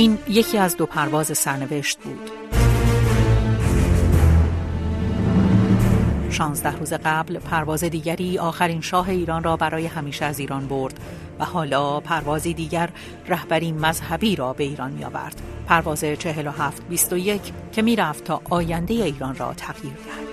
این یکی از دو پرواز سرنوشت بود 16 روز قبل پرواز دیگری آخرین شاه ایران را برای همیشه از ایران برد و حالا پروازی دیگر رهبری مذهبی را به ایران می آورد. پرواز 4721 که می رفت تا آینده ایران را تغییر دهد.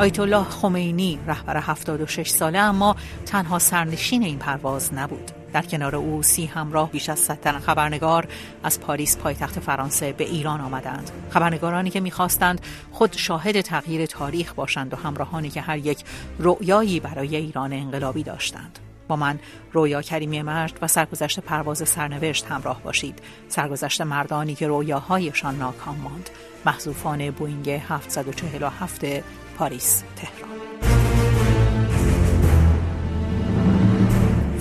آیت الله خمینی رهبر 76 ساله اما تنها سرنشین این پرواز نبود. در کنار او سی همراه بیش از صد تن خبرنگار از پاریس پایتخت فرانسه به ایران آمدند. خبرنگارانی که می‌خواستند خود شاهد تغییر تاریخ باشند و همراهانی که هر یک رؤیایی برای ایران انقلابی داشتند. با من رویا کریمی مجد و سرگذشت پرواز سرنوشت همراه باشید. سرگذشت مردانی که رویاهایشان ناکام ماند. محذوفان بوینگ 747 پاریس تهران.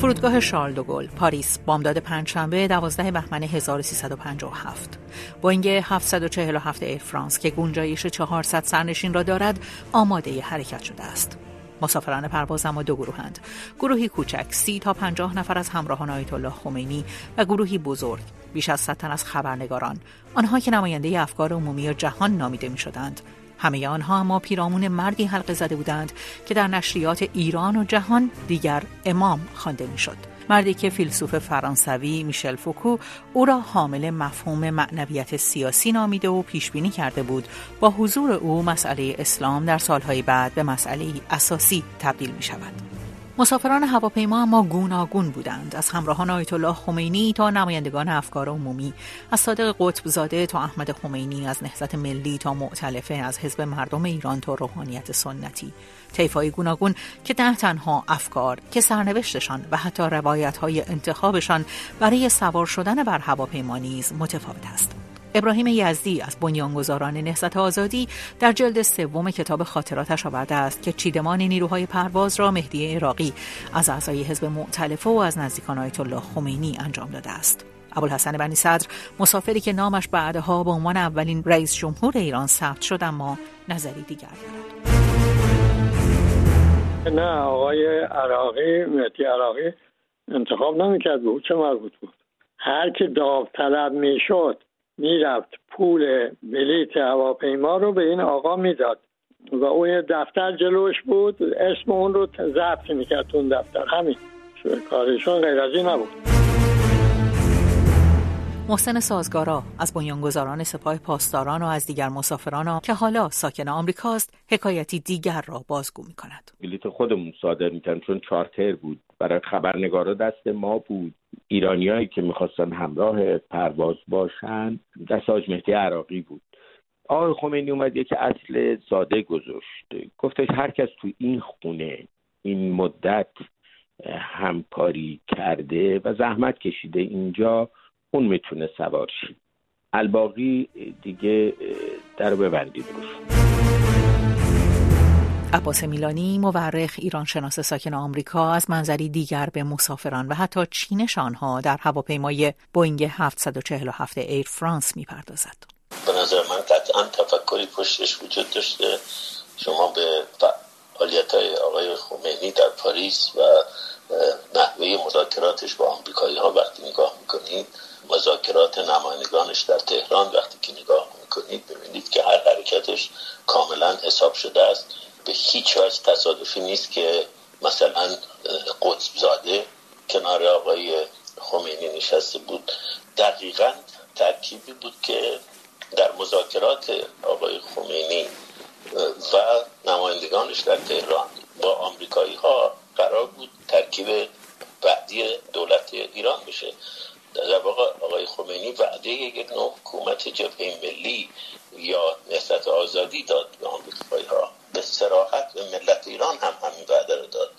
فرودگاه شارل دوگل پاریس بامداد پنجشنبه 12 بهمن 1357 بوینگ 747 ایر فرانس که گنجایش 400 سرنشین را دارد آماده حرکت شده است. مسافران پرواز اما دو گروهند گروهی کوچک سی تا پنجاه نفر از همراهان آیت الله خمینی و گروهی بزرگ بیش از صد تن از خبرنگاران. آنها که نماینده افکار عمومی جهان نامیده می شدند همه آنها اما پیرامون مردی حلقه زده بودند که در نشریات ایران و جهان دیگر امام خوانده می‌شد مردی که فیلسوف فرانسوی میشل فوکو او را حامل مفهوم معنویت سیاسی نامیده و پیش بینی کرده بود با حضور او مسئله اسلام در سالهای بعد به مسئله اساسی تبدیل می شود. مسافران هواپیما اما گوناگون بودند. از همراهان آیت الله خمینی تا نمایندگان افکار عمومی. از صادق قطب زاده تا احمد خمینی از نهضت ملی تا معتلفه از حزب مردم ایران تا روحانیت سنتی. طیفهای گوناگون که نه تنها افکار که سرنوشتشان و حتی روایت های انتخابشان برای سوار شدن بر هواپیما نیز متفاوت است. ابراهیم یزدی از بنیانگذاران نهضت آزادی در جلد سوم کتاب خاطراتش آورده است که چیدمان نیروهای پرواز را مهدی عراقی از اعضای حزب معتلفه و از نزدیکان آیت الله خمینی انجام داده است. ابوالحسن بنی صدر مسافری که نامش بعدها به عنوان اولین رئیس جمهور ایران ثبت شد اما نظری دیگر دارد. نه آقای عراقی مهدی عراقی انتخاب نمی‌کرد بود چه مربوط بود؟ هر که داوطلب می‌شد می‌رفت. پول بلیت هواپیما رو به این آقا می‌داد و اون دفتر جلوش بود. اسم اون رو ضبط می‌کرد اون دفتر. همین. کارشون غیر از این نبود. محسن سازگارا از بنیانگذاران سپاه پاسداران و از دیگر مسافران که حالا ساکن آمریکاست حکایتی دیگر را بازگو می کند بلیت خودمون صادر میکن چون چارتر بود. برای خبرنگارا دست ما بود. ایرانیایی که می‌خواستن همراه پرواز باشن دست آج مهدی عراقی بود. آقای خمینی اومد یک اصل ساده گذاشت. گفتش هر کس تو این خونه این مدت همکاری کرده و زحمت کشیده اینجا اون می‌تونه سوار شید الباقی دیگه در ببندید. روش عباس میلانی مورخ ایران شناس ساکن آمریکا از منظری دیگر به مسافران و حتی چینش آنها در هواپیمای بوینگ 747 ایر فرانس می‌پردازد. به نظر من قطعا تفکری پشتش وجود داشته شما به فعالیت های آقای خمینی در پاریس و نحوه مذاکراتش با آمریکایی ها وقتی نگاه می‌کنید مذاکرات نمایندگانش در تهران وقتی که نگاه می‌کنید ببینید که هر حرکتش کاملا حساب شده است به هیچ وجه تصادفی نیست که مثلا قطب زاده کنار آقای خمینی نشسته بود. دقیقا ترکیبی بود که در مذاکرات آقای خمینی و نمایندگانش در تهران با آمریکایی ها قرار بود ترکیب بعدی دولت ایران بشه. در واقع آقای خمینی وعده یک نوع حکومت جبهه ملی یا نهضت آزادی داد به آمریکایی ها به سراحت به ملت ایران هم همین وعده رو داد.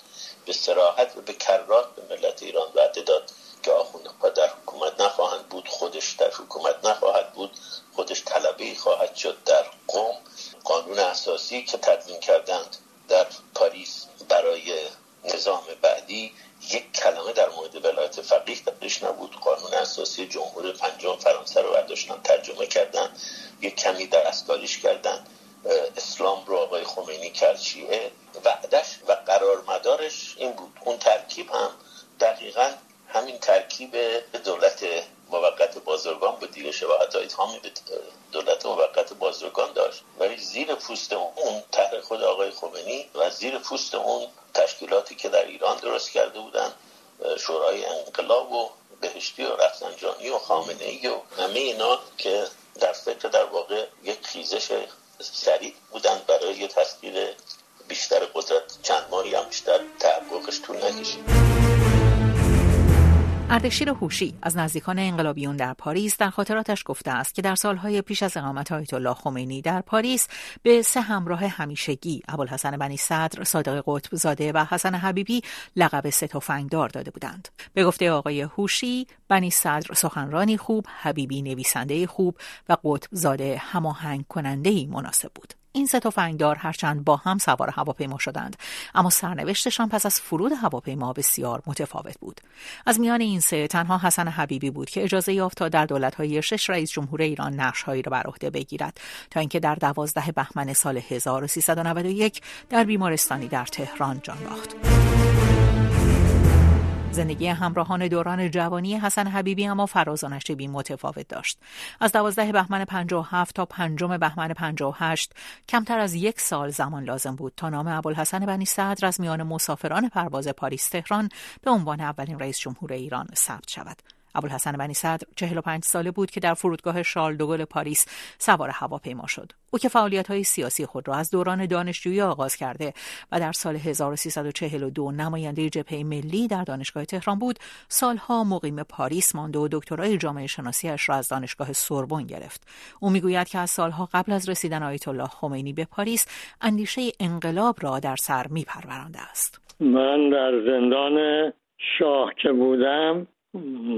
به سراحت و به کرات به ملت ایران وعده داد که آخوندها در حکومت نخواهند بود خودش در حکومت نخواهد بود خودش طلبه خواهد شد در قوم. قانون اساسی که تدوین کردند در پاریس برای نظام بعدی یک کلمه در مورد ولایت فقیه درش نبود. قانون اساسی جمهور پنجم فرانسه رو برداشتن ترجمه کردن یک کمی دستکاریش کردن. اسلام رو آقای خمینی کرد شیعه وعدش و قرار مدارش این بود. اون ترکیب هم دقیقا همین ترکیب دولت موقت بازرگان به دیگه شباهت اتهامی به دولت موقت بازرگان داشت. ولی زیر پوست اون تحر خود آقای خمینی و زیر پوست اون تشکیلاتی که در ایران درست کرده بودن شورای انقلاب و بهشتی و رفسنجانی و خامنه ای و همه اینا که در فکر در واقع یک اردشیر هوشی از نزدیکان انقلابیون در پاریس در خاطراتش گفته است که در سالهای پیش از اقامت آیت الله خمینی در پاریس به سه همراه همیشگی ابوالحسن بنی صدر، صادق قطب زاده و حسن حبیبی لقب سه تفنگدار داده بودند. به گفته آقای هوشی، بنی صدر سخنرانی خوب، حبیبی نویسنده خوب و قطب زاده هماهنگ کننده مناسب بود. این سه تفنگدار هرچند با هم سوار هواپیما شدند اما سرنوشتشان پس از فرود هواپیما بسیار متفاوت بود از میان این سه تنها حسن حبیبی بود که اجازه یافت تا در دولت‌های شش رئیس جمهور ایران نقشهایی را بر عهده بگیرد تا اینکه در دوازده بهمن سال 1391 در بیمارستانی در تهران جان باخت. زندگی همراهان دوران جوانی حسن حبیبی اما فراز و نشیبی متفاوت داشت. از دوازده بهمن 57 تا پنجم بهمن 58 کمتر از یک سال زمان لازم بود تا نام ابوالحسن بنی صدر از میان مسافران پرواز پاریس تهران به عنوان اولین رئیس جمهور ایران ثبت شود. ابوالحسن بنی صدر 45 ساله بود که در فرودگاه شارل دوگل پاریس سوار هواپیما شد. او که فعالیت های سیاسی خود را از دوران دانشجویی آغاز کرده و در سال 1342 نماینده جبهه ملی در دانشگاه تهران بود، سالها مقیم پاریس مانده و دکترای جامعه شناسیش را از دانشگاه سوربن گرفت. او می‌گوید که از سالها قبل از رسیدن آیت الله خمینی به پاریس، اندیشه انقلاب را در سر میپرورانده است. من در زندان شاه که بودم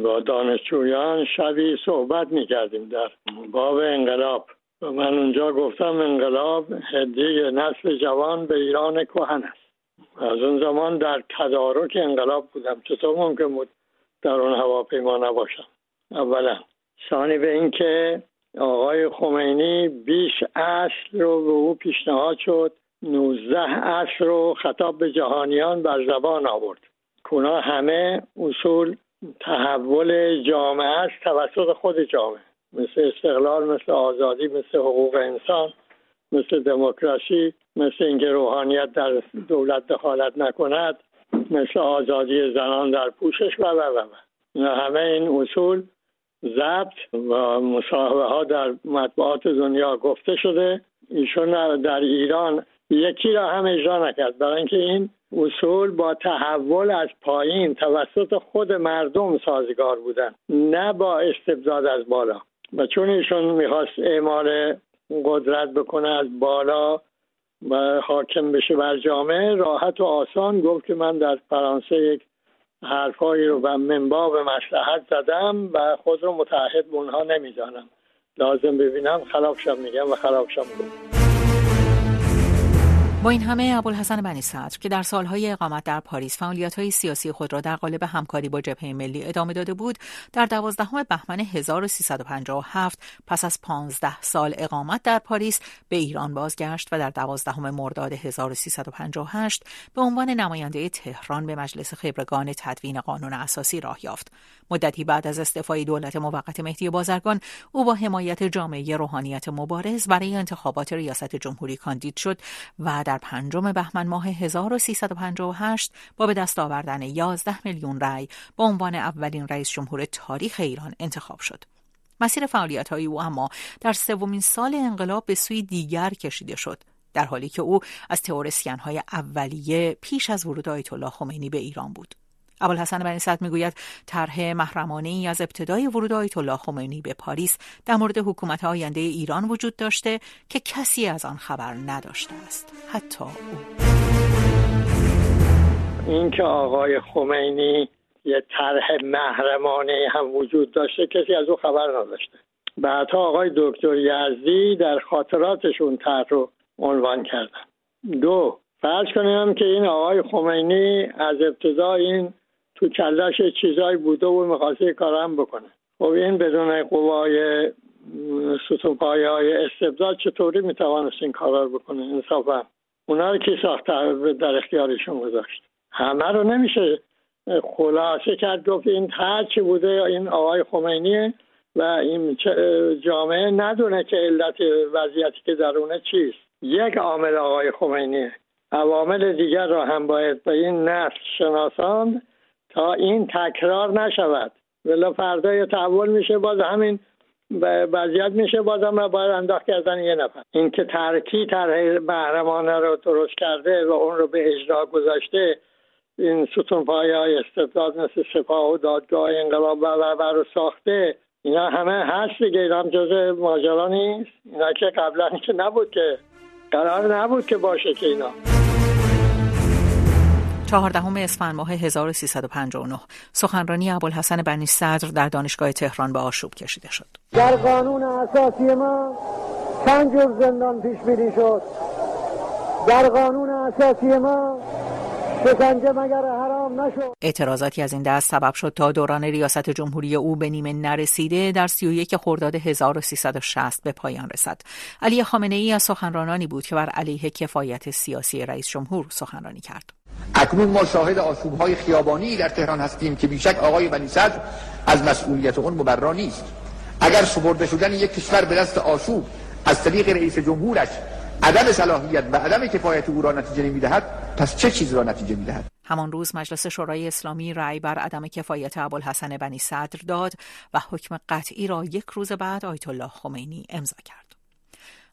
با دانشجویان شبی صحبت می‌کردیم در باب انقلاب. و من اونجا گفتم انقلاب هدیه نسل جوان به ایران کهن است. از اون زمان در تدارک انقلاب بودم. چطور ممکن بود در اون هواپیما نباشم؟ اولا. ثانی به اینکه آقای خمینی بیش اصل رو به او پیشنهاد شد. 19 اصل رو خطاب به جهانیان بر زبان آورد. کونا همه اصول تحول جامعه است توسط خود جامعه. مثل استقلال مثل آزادی مثل حقوق انسان مثل دموکراسی مثل اینکه روحانیت در دولت دخالت نکند مثل آزادی زنان در پوشش و و و همه این اصول ضبط و مصاحبه ها در مطبوعات دنیا گفته شده. ایشون در ایران یکی را هم اجرا نکرد. برای اینکه این اصول با تحول از پایین توسط خود مردم سازگار بودن نه با استبداد از بالا. و چون ایشون می‌خواست اعمال قدرت بکنه از بالا و حاکم بشه بر جامعه راحت و آسان گفت که من در فرانسه یک حرفهایی رو به منباب مسلحت زدم و خود رو متحد به اونها نمی‌دانم. لازم ببینم خلافشم میگم و خلافشم گفت با این همه ابوالحسن بنی صدر که در سالهای اقامت در پاریس فعالیت‌های سیاسی خود را در قالب همکاری با جبهه ملی ادامه داده بود در دوازدهم بهمن 1357 پس از 15 سال اقامت در پاریس به ایران بازگشت و در دوازدهم مرداد 1358 به عنوان نماینده تهران به مجلس خبرگان تدوین قانون اساسی راه یافت. مدتی بعد از استعفای دولت موقت مهدی بازرگان او با حمایت جامعه روحانیت مبارز برای انتخابات ریاست جمهوری کاندید شد و در پنجم بهمن ماه 1358 با به دست آوردن 11 میلیون رأی به عنوان اولین رئیس جمهور تاریخ ایران انتخاب شد. مسیر فعالیت های او اما در سومین سال انقلاب به سوی دیگر کشیده شد در حالی که او از تئوریسین های اولیه پیش از ورود آیت الله خمینی به ایران بود. ابوالحسن بنی صدر می‌گوید طرح محرمانه ای از ابتدای ورود آیت الله خمینی به پاریس در مورد حکومت آینده ایران وجود داشته که کسی از آن خبر نداشته است. حتی او. اینکه آقای خمینی یه طرح محرمانه هم وجود داشته کسی از او خبر نداشته. بعدها آقای دکتر یزدی در خاطراتشون طرح رو عنوان کردن. دو فرض کنیم که این آقای خمینی از ابتدا این تو کلش چیزایی بوده و می‌خواسته کارم بکنه. خب این بدون قوای ستون های استبداد چطوری می‌توانست این کارا رو بکنه؟ انصافا اونا رو کی ساخته در اختیارشون گذاشت. همه رو نمیشه خلاصه کرد گفت این هر چی بوده این آقای خمینی و این جامعه ندونه که علت وضعیتی که درونه چیست. یک عامل آقای خمینیه. عوامل دیگر را هم باید به این نسل شناساند تا این تکرار نشود. ولی فردا تحول میشه باز همین وضعیت میشه بازم را باید انداخت کردن یه نفر. اینکه ترکی طرح محرمانه رو درست کرده و اون رو به اجرا گذاشته این ستون پایه های استبداد مثل سپاه و دادگاه انقلاب و رو ساخته اینا همه هست دیگه. اینا هم جز ماجرا نیست. اینا که قبلا که نبود که قرار نبود که باشه که اینا. چهاردهم اسفند ماه 1359 سخنرانی ابوالحسن بنی صدر در دانشگاه تهران به آشوب کشیده شد. در قانون اساسی ما جور زندان پیش بینی شد. در قانون اساسی ما شکنجه مگر حرام نشد. اعتراضاتی از این دست سبب شد تا دوران ریاست جمهوری او به نیمه نرسیده در 31 خرداد 1360 به پایان رسد. علی خامنه ای از سخنرانانی بود که بر علیه کفایت سیاسی رئیس جمهور سخنرانی کرد. اکنون ما شاهد آشوب های خیابانی در تهران هستیم که بیشک آقای بنی صدر از مسئولیت اون مبرا نیست اگر سپرده شدن یک کشور به دست آشوب از طریق رئیس جمهورش عدم صلاحیت و عدم کفایت او را نتیجه نمی‌دهد پس چه چیز را نتیجه می‌دهد؟ همان روز مجلس شورای اسلامی رأی بر عدم کفایت ابوالحسن بنی صدر داد و حکم قطعی را یک روز بعد آیت الله خمینی امضا کرد.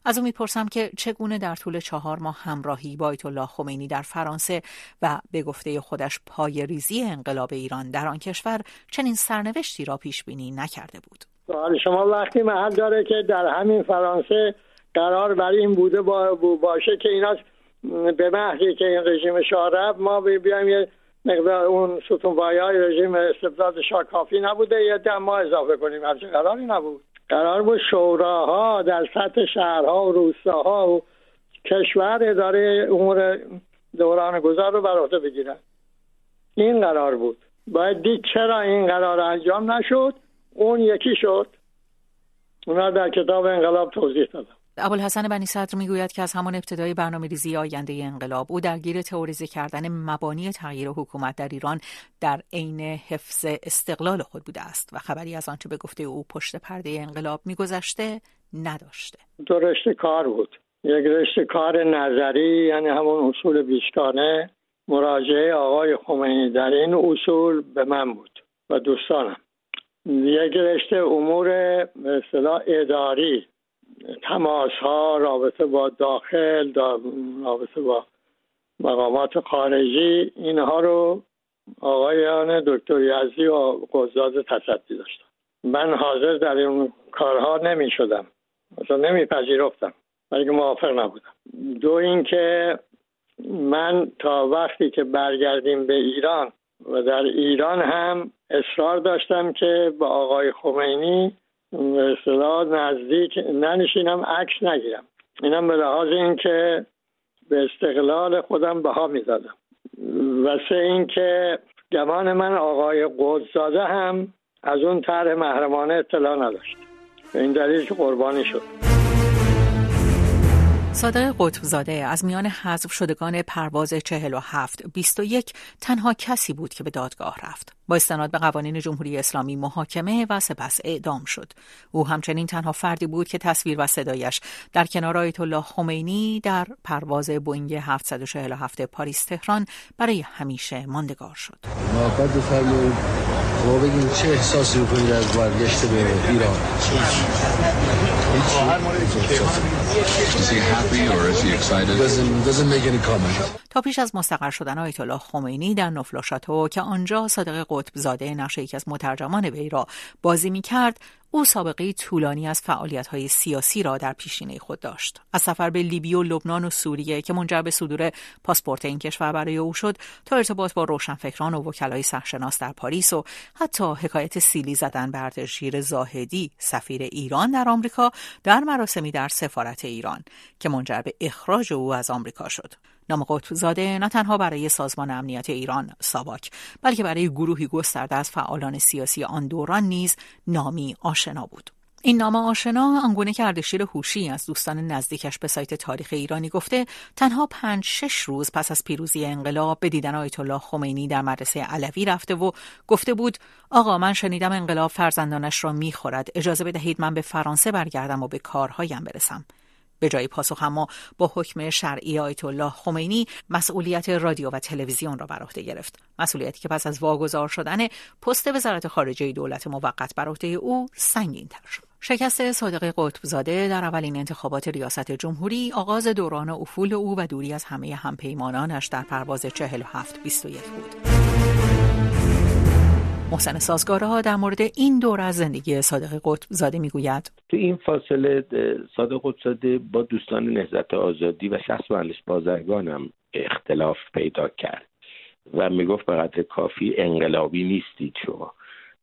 از او می‌پرسم که چگونه در طول چهار ماه همراهی با آیت الله خمینی در فرانسه و به گفته خودش پای ریزی انقلاب ایران در آن کشور چنین سرنوشتی را پیش بینی نکرده بود؟ شما وقتی محل داره که در همین فرانسه قرار بر این بوده باشه که اینا به محضی که این رژیم شاه رفت ما بیایم یه مقدار اون ستون های رژیم استبداد شاه کافی نبوده یه ده ماه اضافه کنیم. همچه قراری نبود. قرار بود شوراها در سطح شهرها و روستاها و کشور اداره امور دوران گذار رو بر عهده بگیرن. این قرار بود. باید دید چرا این قرار انجام نشد. اون یکی شد. اونا در کتاب انقلاب توضیح دادم ابوالحسن بنی صدر می‌گوید که از همان ابتدای برنامه ریزی آینده انقلاب او درگیر تئوریزه کردن مبانی تغییر حکومت در ایران در عین حفظ استقلال خود بوده است و خبری از آنچه به گفته او پشت پرده انقلاب میگذشته نداشته. دو کار بود. یک رشته کار نظری یعنی همون اصول بیشکانه مراجعه آقای خمینی در این اصول به من بود و دوستانم. یک رشته امور به اداری تماس ها رابطه با داخل رابطه با مقامات خارجی اینها رو آقایان دکتر یزدی و قضاد تصدی داشتن. من حاضر در این کارها نمی شدم مثلا نمی پذیرفتم بلکه موافق نبودم. دو اینکه من تا وقتی که برگردیم به ایران و در ایران هم اصرار داشتم که با آقای خمینی اصطلاح نزدیک ننشینم عکس نگیرم. اینم به لحاظ اینکه به استقلال خودم بها می‌دادم. و سه اینکه گمان من آقای قدزاده هم از اون طرح محرمانه اطلاع نداشت. این دلیل قربانی شد. صادق قطبزاده از میان حذف شدگان پرواز 47 21 تنها کسی بود که به دادگاه رفت. با استناد به قوانین جمهوری اسلامی محاکمه و سپس اعدام شد. او همچنین تنها فردی بود که تصویر و صدایش در کنار آیت الله خمینی در پرواز بوینگ 747 پاریس تهران برای همیشه ماندگار شد. ما بگیم چه احساسی کنید از برگشت به ایران؟ تا پیش از مستقر شدن آیت الله خمینی در نفلاشاتو که آنجا صادق قطب زاده نقش یکی از مترجمان وی را بازی می کرد او سابقه طولانی از فعالیت های سیاسی را در پیشینه خود داشت. از سفر به لیبی و لبنان و سوریه که منجر به صدور پاسپورت این کشور برای او شد تا ارتباط با روشنفکران و وکلای سرشناس در پاریس و حتی حکایت سیلی زدن به اردشیر زاهدی سفیر ایران در آمریکا در مراسمی در سفارت ایران که منجر به اخراج او از آمریکا شد. نام زاده نه تنها برای سازمان امنیت ایران ساواک بلکه برای گروهی گسترده از فعالان سیاسی آن دوران نیز نامی آشنا بود. این نام آشنا آنگونه که اردشیر هوشی از دوستان نزدیکش به سایت تاریخ ایرانی گفته تنها پنج شش روز پس از پیروزی انقلاب به دیدن آیت الله خمینی در مدرسه علوی رفته و گفته بود آقا من شنیدم انقلاب فرزندانش را می‌خورد اجازه بدهید من به فرانسه برگردم و به کارهایم برسم. به جای پاسخ اما با حکم شرعی آیت الله خمینی مسئولیت رادیو و تلویزیون را بر عهده گرفت مسئولیتی که پس از واگذار شدن پست وزارت خارجه دولت موقت بر عهده او سنگین تر شد شکست صادق قطبزاده در اولین انتخابات ریاست جمهوری آغاز دوران افول او و دوری از همه همپیمانانش در پرواز 4721 بود. محسن سازگارها در مورد این دور از زندگی صادق قطب زاده می‌گوید. تو این فاصله صادق قطب زاده با دوستان نهضت آزادی و شخص مهندس بازرگانم اختلاف پیدا کرد و می‌گفت به قدر کافی انقلابی نیستید شما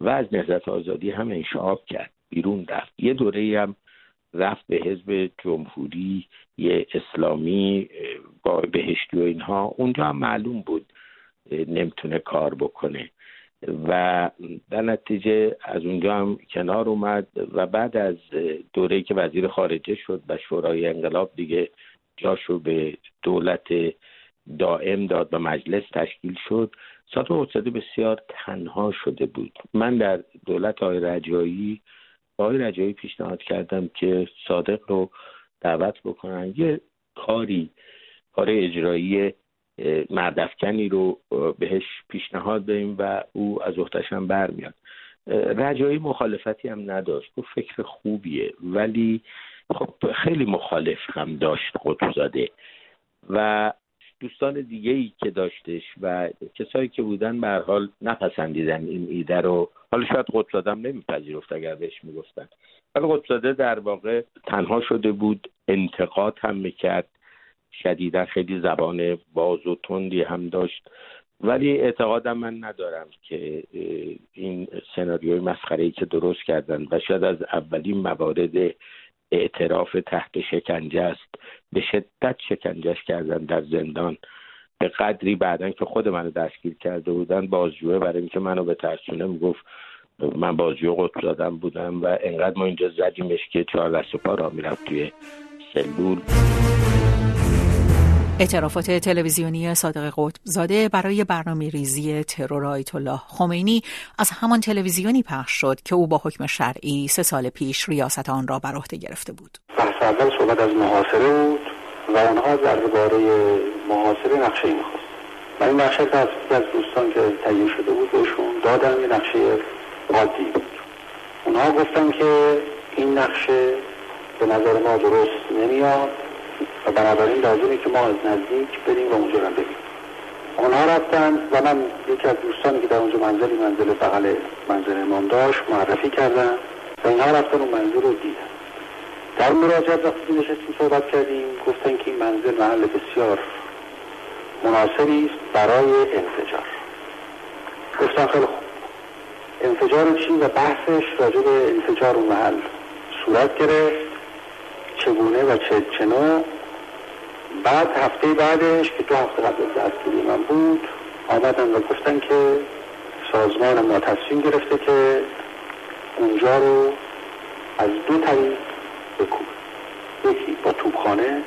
و از نهضت آزادی هم انشعاب کرد بیرون رفت. یه دوره هم رفت به حزب جمهوری یه اسلامی با بهشتی و اینها. اونجا هم معلوم بود نمی‌تونه کار بکنه. و در نتیجه از اونجا هم کنار اومد و بعد از دوره که وزیر خارجه شد و شورای انقلاب دیگه جاشو به دولت دائم داد و مجلس تشکیل شد صادق اقتصادی بسیار تنها شده بود. من در دولت آقای رجایی آقای رجایی پیشنهاد کردم که صادق رو دعوت بکنن. یه کاری کار اجرایی مردفکنی رو بهش پیشنهاد بدیم و او از اختشم برمیاد. رجایی مخالفتی هم نداشت. گفت فکر خوبیه. ولی خب خیلی مخالف هم داشت خودزاده. و دوستان دیگه ای که داشتش و کسایی که بودن به حال نپسندیدن این ایده رو. حالا شاید قدساده هم نمیپذیرفت اگر بهش می‌گفتن. ولی قدساده در واقع تنها شده بود انتقاد هم می‌کرد. شدیدا خیلی زبان باز و تندی هم داشت. ولی اعتقادم من ندارم که این سناریوی مسخره که درست کردن و شاید از اولین موارد اعتراف تحت شکنجه است به شدت شکنجهش کردن در زندان. به قدری بعدا که خود منو دستگیر کرده بودن بازجوه برای اینکه منو به ترسونه می‌گفت من بازجوه قطب زدم بودم و انقدر ما اینجا زدیمش که چهار دست پا را می‌رفت توی سلول. اعترافات تلویزیونی صادق قطب زاده برای برنامه ریزی ترور آیت الله خمینی از همان تلویزیونی پخش شد که او با حکم شرعی سه سال پیش ریاست آن را بر عهده گرفته بود. بحث اول صحبت از محاصره بود و آنها درباره محاصره نقشه می‌خواست. و این نقشه از از دوستان که تعیین شده بود بهشون دادن یه نقشه عادی اونها گفتن که این نقشه به نظر ما درست نمیاد. و بنابراین لازمه که ما از نزدیک بریم و اونجا رو ببینیم. اونها رفتن و من یکی از دوستانی که در اونجا منزلی منزل بغل منزل امام داشت معرفی کردن و اینها رفتن اون منزل رو دیدن. در مراجعت وقتی نشستیم صحبت کردیم گفتن که این منزل محل بسیار مناسبی است برای انفجار. گفتن خیلی خوب. انفجار چی و بحثش راجع به انفجار اون محل صورت گرفت. چگونه و چه چنو. بعد هفته بعدش که دو هفته قبل از دستگیری من بود آمدن و گفتن که سازمان ما تصمیم گرفته که اونجا رو از دو طریق بکوب. یکی با توبخانه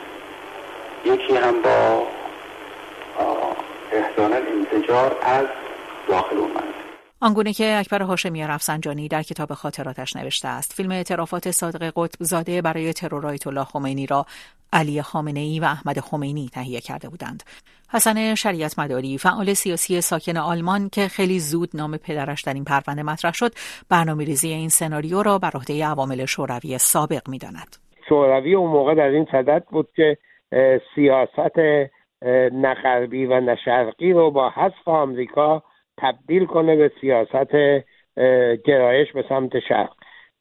یکی هم با احضان انتجار از داخل اون آنگونه که اکبر هاشمی رفسنجانی در کتاب خاطراتش نوشته است فیلم اعترافات صادق قطب زاده برای ترور آیت الله خمینی را علی خامنه ای و احمد خمینی تهیه کرده بودند. حسن شریعت مداری فعال سیاسی ساکن آلمان که خیلی زود نام پدرش در این پرونده مطرح شد برنامه ریزی این سناریو را بر عهده عوامل شوروی سابق می‌داند. شوروی اون موقع در این صدت بود که سیاست نقربی و نشرقی رو با حذف آمریکا تبدیل کنه به سیاست گرایش به سمت شرق.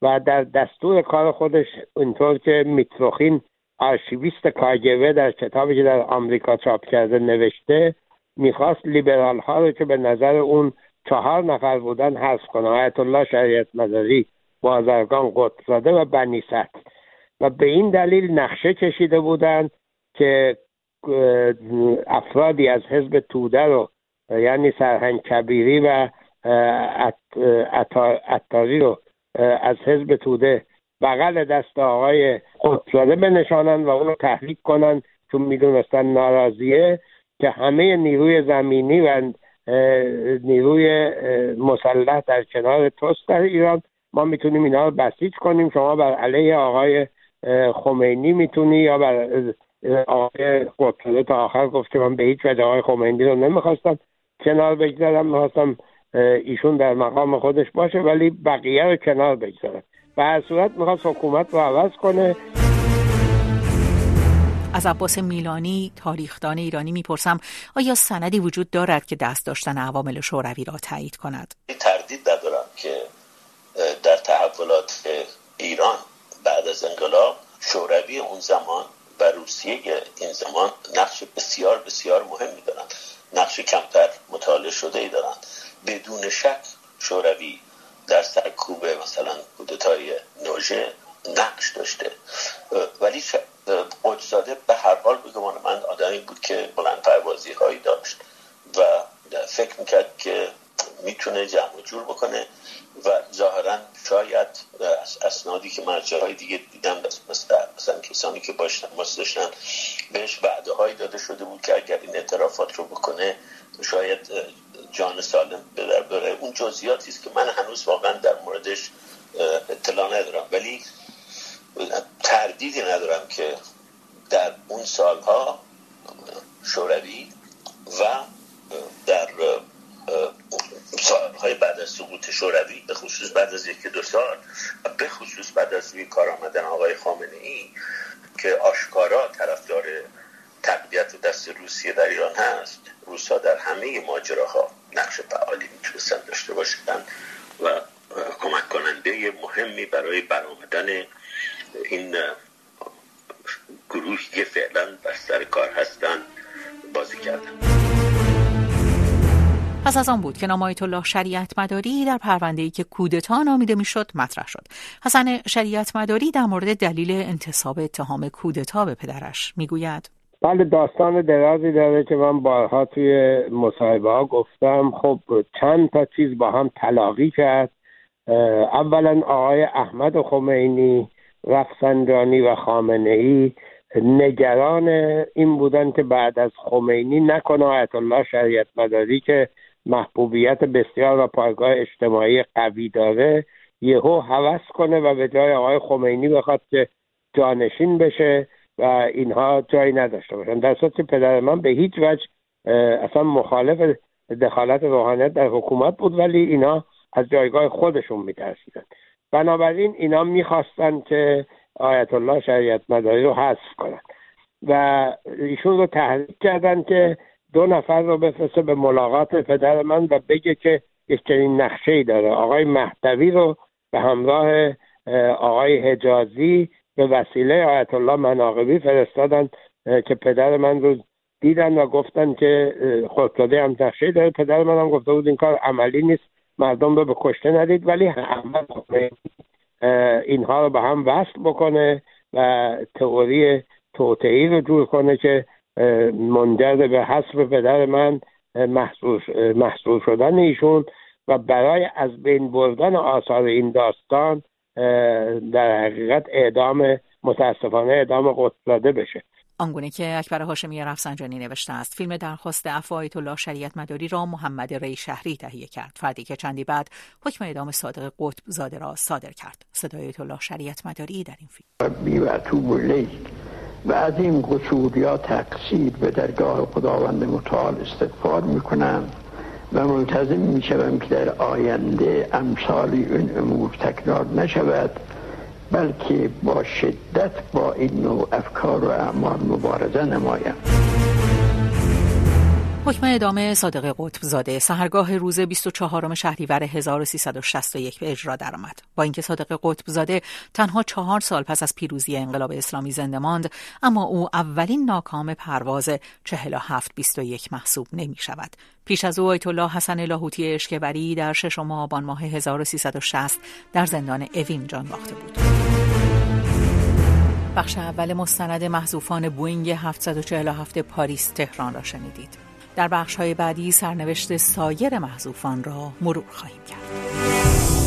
و در دستور کار خودش اینطور که میتروخین آرشیویست کاگوه در کتابی که در آمریکا چاپ کرده نوشته می‌خواست لیبرال ها رو که به نظر اون چهار نفر بودن حذف کنه. آیت الله شریعت مداری بازرگان قطزاده و بنیست و به این دلیل نقشه کشیده بودند که افرادی از حزب توده رو یعنی سرهنگ کبیری و اتاری رو از حزب توده بغل دست آقای قطبزاده بنشانن و اونو تحریک کنن چون می‌دونستن ناراضیه که همه نیروی زمینی و نیروی مسلح در کنار توست در ایران. ما می‌تونیم اینا رو بسیج کنیم. شما بر علیه آقای خمینی می‌تونی یا بر آقای قطبه تا آخر گفت که من به هیچ وجه آقای خمینی رو نمی‌خواستم. کنار بگذارم می‌خواستم ایشون در مقام خودش باشه ولی بقیه رو کنار بگذارم. به هر صورت می‌خواست حکومت رو عوض کنه. از عباس میلانی تاریخدان ایرانی می‌پرسم آیا سندی وجود دارد که دست داشتن عوامل شوروی را تایید کند؟ تردید ندارم که در تحولات ایران بعد از انقلاب شوروی اون زمان و روسیه این زمان نقش بسیار بسیار مهمی دارند نقش کمتر مطالعه شده ای دارند بدون شک شوروی در سرکوب مثلا کودتای نوژه نقش داشته. ولی قدساده به هر حال بگمان من آدمی بود که بلند پروازی هایی داشت و فکر می‌کرد که می‌تونه جمع جور بکنه و ظاهرا شاید اسنادی که من جاهای دیگه دیدم مثلا, مثلا کسانی که باش تماس داشتن بهش وعده هایی داده شده بود که اگر این اعترافات رو بکنه شاید جان سالم به بره. اون جزئیاتی است که من هنوز واقعا در موردش اطلاع ندارم. ولی تردیدی ندارم که در اون سالها شوروی و در سالهای بعد از سقوط شوروی به خصوص بعد از یک دو سال و به خصوص بعد از روی کار آمدن آقای خامنه ای که آشکارا طرفدار تقویت و دست روسیه در ایران هست. روسا در همه ماجراها نقش فعالی می‌تونستن داشته باشند و کمک کننده مهمی برای برآمدن این گروهی که فعلا بر سر کار هستن بازی کردن. پس از آن بود که نام الله شریعت مداری در پرونده ای که کودتا نامیده می‌شد مطرح شد. حسن شریعت مداری در مورد دلیل انتصاب اتهام کودتا به پدرش می‌گوید. بله داستان درازی داره که من بارها توی مصاحبه ها گفتم. خب چند تا چیز با هم تلاقی کرد. اولا آقای احمد خمینی رفسنجانی و خامنه ای نگران این بودن که بعد از خمینی نکنه آیت الله شریعت مداری که محبوبیت بسیار و پایگاه اجتماعی قوی داره. یهو هوس کنه و به جای آقای خمینی بخواد که جانشین بشه و اینها جایی نداشته باشن. در صورت پدر من به هیچ وجه اصلا مخالف دخالت روحانیت در حکومت بود ولی اینا از جایگاه خودشون میترسیدن. بنابراین اینا می‌خواستن که آیت الله شریعت مداری رو حذف کنن. و ایشون رو تحریک کردن که دو نفر رو بفرسته به ملاقات پدر من و بگه که یک چنین نقشه داره. آقای مهدوی رو به همراه آقای حجازی به وسیله آیت الله مناقبی فرستادن که پدر من رو دیدن و گفتن که خودداده هم نقشه داره. پدر من هم گفته بود این کار عملی نیست مردم رو به کشته ندید ولی احمد اینها رو به هم وصل بکنه و تئوری توتعی رو جور کنه که منجر به حذف پدر من محصول شدن ایشون و برای از بین بردن آثار این داستان در حقیقت اعدام متاسفانه اعدام قطبزاده بشه. آنگونه که اکبر هاشمی رفسنجانی نوشته است فیلم درخواست عفو آیت الله شریعت مداری را محمد ری شهری تهیه کرد. فردی که چندی بعد حکم اعدام صادق قطب زاده را صادر کرد. صدای آیت الله شریعت مداری در این فیلم. و از این قصور یا تقصیر به درگاه خداوند متعال استغفار می‌کنم و ملتزم می‌شوم که در آینده امثال این امور تکرار نشود بلکه با شدت با این نوع افکار و اعمال مبارزه نمایم. حکم ادامه صادق قطب زاده سهرگاه روز 24 شهریور 1361 به اجرا درآمد. با اینکه صادق قطب زاده تنها چهار سال پس از پیروزی انقلاب اسلامی زنده ماند اما او اولین ناکام پرواز 4721 محسوب نمی شود. پیش از او آیت الله حسن لاهوتی اشکبری در ششم آبان ماه 1360 در زندان اوین جان باخته بود. بخش اول مستند محذوفان بوینگ 747 پاریس تهران را شنیدید. در بخش های بعدی سرنوشت سایر محذوفان را مرور خواهیم کرد.